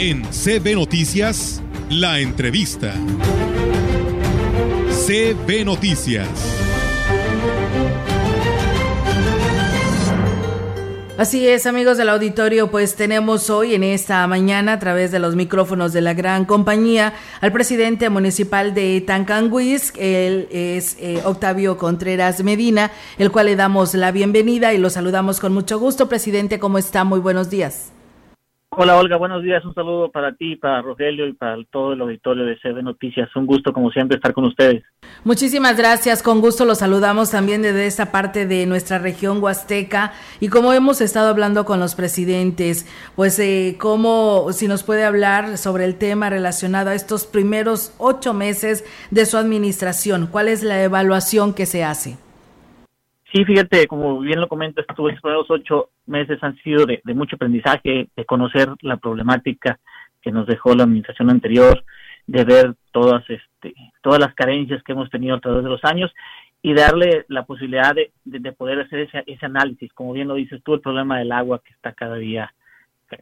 En CB Noticias, la entrevista. CB Noticias. Así es, amigos del auditorio, pues tenemos hoy en esta mañana a través de los micrófonos de la gran compañía al presidente municipal de Tancanguis, él es eh, Octavio Contreras Medina, el cual le damos la bienvenida y lo saludamos con mucho gusto. Presidente, ¿cómo está? Muy buenos días. Hola Olga, buenos días. Un saludo para ti, para Rogelio y para todo el auditorio de CB Noticias. Un gusto, como siempre, estar con ustedes. Muchísimas gracias. Con gusto los saludamos también desde esta parte de nuestra región huasteca. Y como hemos estado hablando con los presidentes, pues, eh, cómo, si nos puede hablar sobre el tema relacionado a estos primeros ocho meses de su administración, ¿cuál es la evaluación que se hace? Sí, fíjate, como bien lo comentas, estos primeros ocho meses han sido de, mucho aprendizaje, de conocer la problemática que nos dejó la administración anterior, de ver todas, este, todas las carencias que hemos tenido a través de los años y darle la posibilidad de, de, poder hacer ese, ese, análisis. Como bien lo dices tú, el problema del agua que está cada día,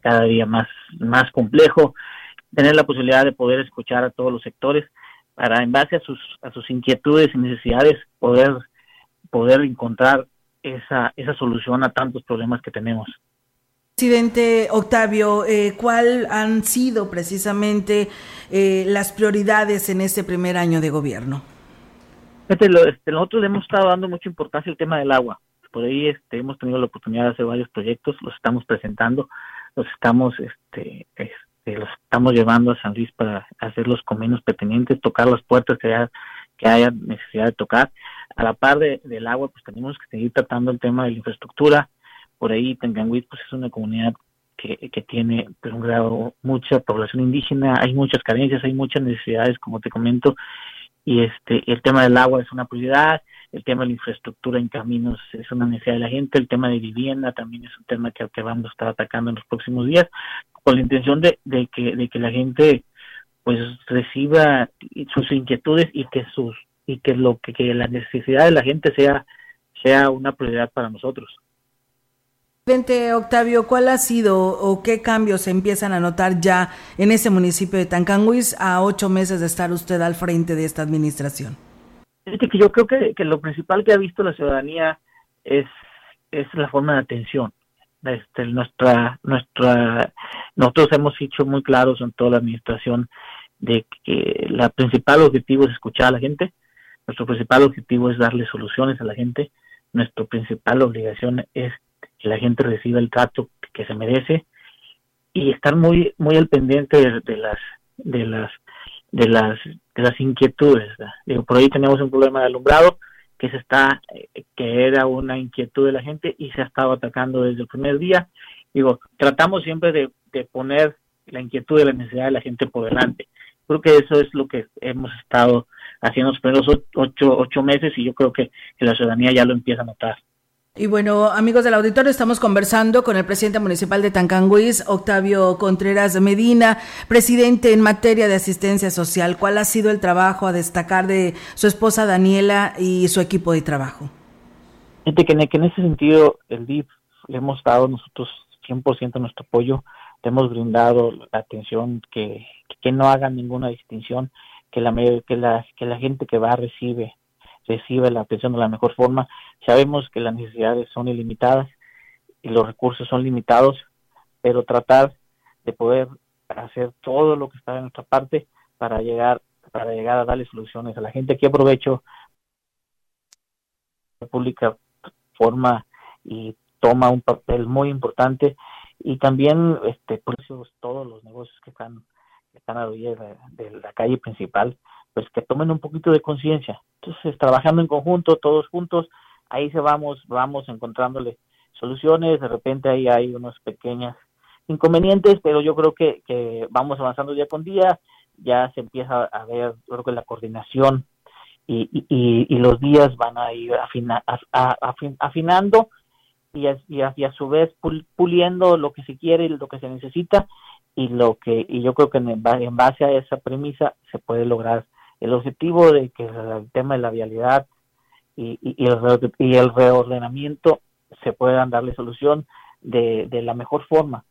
cada día más, más complejo, tener la posibilidad de poder escuchar a todos los sectores para, en base a sus, a sus inquietudes y necesidades, poder poder encontrar esa, esa solución a tantos problemas que tenemos. Presidente Octavio, eh, ¿cuál han sido precisamente eh, las prioridades en este primer año de gobierno? Este, nosotros le hemos estado dando mucha importancia al tema del agua. Por ahí este, hemos tenido la oportunidad de hacer varios proyectos, los estamos presentando, los estamos, este, este, los estamos llevando a San Luis para hacerlos con menos pertinentes, tocar las puertas que haya, que haya necesidad de tocar. A la par del agua, pues tenemos que seguir tratando el tema de la infraestructura. Por ahí Tenganguit pues es una comunidad que, que tiene pues, un grado, mucha población indígena, hay muchas carencias, hay muchas necesidades, como te comento, y este el tema del agua es una prioridad, el tema de la infraestructura en caminos es una necesidad de la gente, el tema de vivienda también es un tema que, que vamos a estar atacando en los próximos días, con la intención de, de, que, de que la gente pues reciba sus inquietudes y que sus y que lo que, que la necesidad de la gente sea sea una prioridad para nosotros. Presidente Octavio, ¿cuál ha sido o qué cambios se empiezan a notar ya en ese municipio de Tancanguis a ocho meses de estar usted al frente de esta administración? que yo creo que, que lo principal que ha visto la ciudadanía es, es la forma de atención. Este, nuestra, nuestra, nosotros hemos dicho muy claros en toda la administración de que la principal objetivo es escuchar a la gente, nuestro principal objetivo es darle soluciones a la gente. Nuestra principal obligación es que la gente reciba el trato que se merece y estar muy muy al pendiente de, las de las de las de las inquietudes. Digo, por ahí tenemos un problema de alumbrado que se está eh, que era una inquietud de la gente y se ha estado atacando desde el primer día. Digo, tratamos siempre de, de poner la inquietud y la necesidad de la gente por delante. Creo que eso es lo que hemos estado haciendo los primeros ocho, ocho meses y yo creo que, la ciudadanía ya lo empieza a notar. Y bueno, amigos del auditorio, estamos conversando con el presidente municipal de Tancanguis, Octavio Contreras Medina, presidente en materia de asistencia social. ¿Cuál ha sido el trabajo a destacar de su esposa Daniela y su equipo de trabajo? Gente, que en, ese sentido el DIF le hemos dado nosotros 100% nuestro apoyo, hemos brindado la atención que, que no hagan ninguna distinción que la, que la, que la gente que va recibe recibe la atención de la mejor forma. Sabemos que las necesidades son ilimitadas y los recursos son limitados, pero tratar de poder hacer todo lo que está de nuestra parte para llegar para llegar a darle soluciones a la gente. Aquí aprovecho la pública forma y toma un papel muy importante y también este por eso todos los negocios que están están a la de, la calle principal, pues que tomen un poquito de conciencia. Entonces, trabajando en conjunto, todos juntos, ahí se vamos, vamos encontrándole soluciones, de repente ahí hay unos pequeños inconvenientes, pero yo creo que, que vamos avanzando día con día, ya se empieza a ver, creo que la coordinación y, y, y los días van a ir afina, afinando y a, y, a, y a, su vez puliendo lo que se quiere y lo que se necesita y lo que y yo creo que en, base a esa premisa se puede lograr el objetivo de que el tema de la vialidad y, y, el, y el reordenamiento se puedan darle solución de, la mejor forma.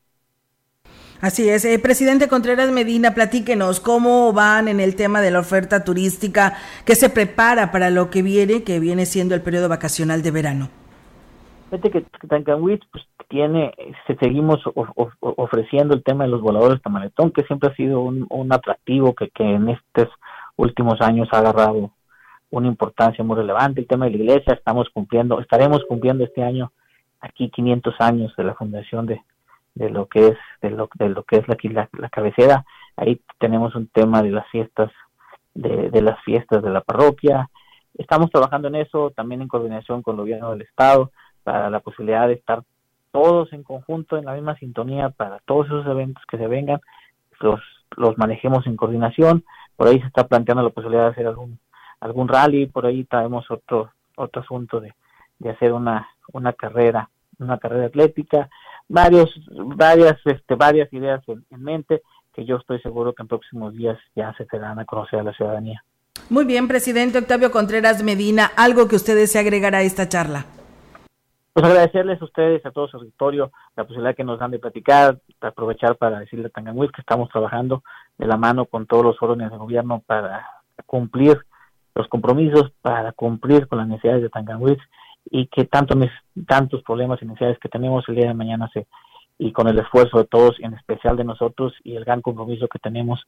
Así es. Eh, presidente Contreras Medina, platíquenos cómo van en el tema de la oferta turística, que se prepara para lo que viene, que viene siendo el periodo vacacional de verano. Fíjate que Tancanwitz pues, tiene, seguimos ofreciendo el tema de los voladores tamaletón, que siempre ha sido un, atractivo que, que en estos últimos años ha agarrado una importancia muy relevante. El tema de la iglesia, estamos cumpliendo, estaremos cumpliendo este año aquí 500 años de la fundación de, de lo que es de lo, de lo que es la, la, cabecera. Ahí tenemos un tema de las fiestas de, de, las fiestas de la parroquia. Estamos trabajando en eso también en coordinación con el gobierno del estado para la posibilidad de estar todos en conjunto en la misma sintonía para todos esos eventos que se vengan los los manejemos en coordinación por ahí se está planteando la posibilidad de hacer algún algún rally por ahí traemos otro otro asunto de, de hacer una una carrera una carrera atlética varios, varias, este, varias ideas en, mente que yo estoy seguro que en próximos días ya se darán a conocer a la ciudadanía. Muy bien, presidente Octavio Contreras Medina, algo que usted desea agregar a esta charla. Pues agradecerles a ustedes, a todo su auditorio, la posibilidad que nos dan de platicar, aprovechar para decirle a Tanganwis que estamos trabajando de la mano con todos los órdenes de gobierno para cumplir los compromisos, para cumplir con las necesidades de Tanganwis y que tanto, tantos problemas iniciales que tenemos el día de mañana se y con el esfuerzo de todos, en especial de nosotros y el gran compromiso que tenemos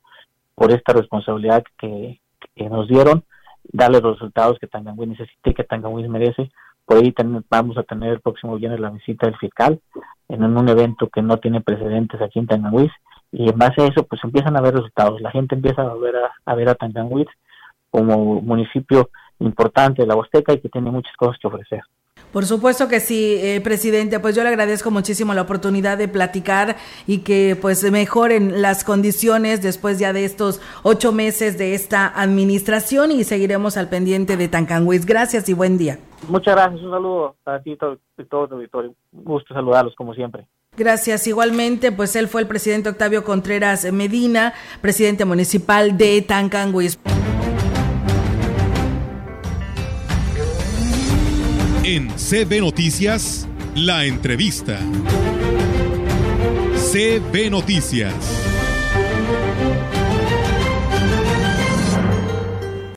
por esta responsabilidad que, nos dieron, darle los resultados que Tanganwin necesita y que Tanganwin merece. Por ahí vamos a tener el próximo viernes la visita del fiscal en un evento que no tiene precedentes aquí en Tanganwis y en base a eso pues empiezan a ver resultados. La gente empieza a ver a, ver a Tanganwis como municipio importante de la Huasteca y que tiene muchas cosas que ofrecer. Por supuesto que sí, eh, presidente. Pues yo le agradezco muchísimo la oportunidad de platicar y que pues mejoren las condiciones después ya de estos ocho meses de esta administración y seguiremos al pendiente de Tancanhuiz. Gracias y buen día. Muchas gracias. Un saludo para ti y todo, todo tu auditorio. Un gusto saludarlos como siempre. Gracias. Igualmente, pues él fue el presidente Octavio Contreras Medina, presidente municipal de Tancanhuiz. En CB Noticias, la entrevista. CB Noticias.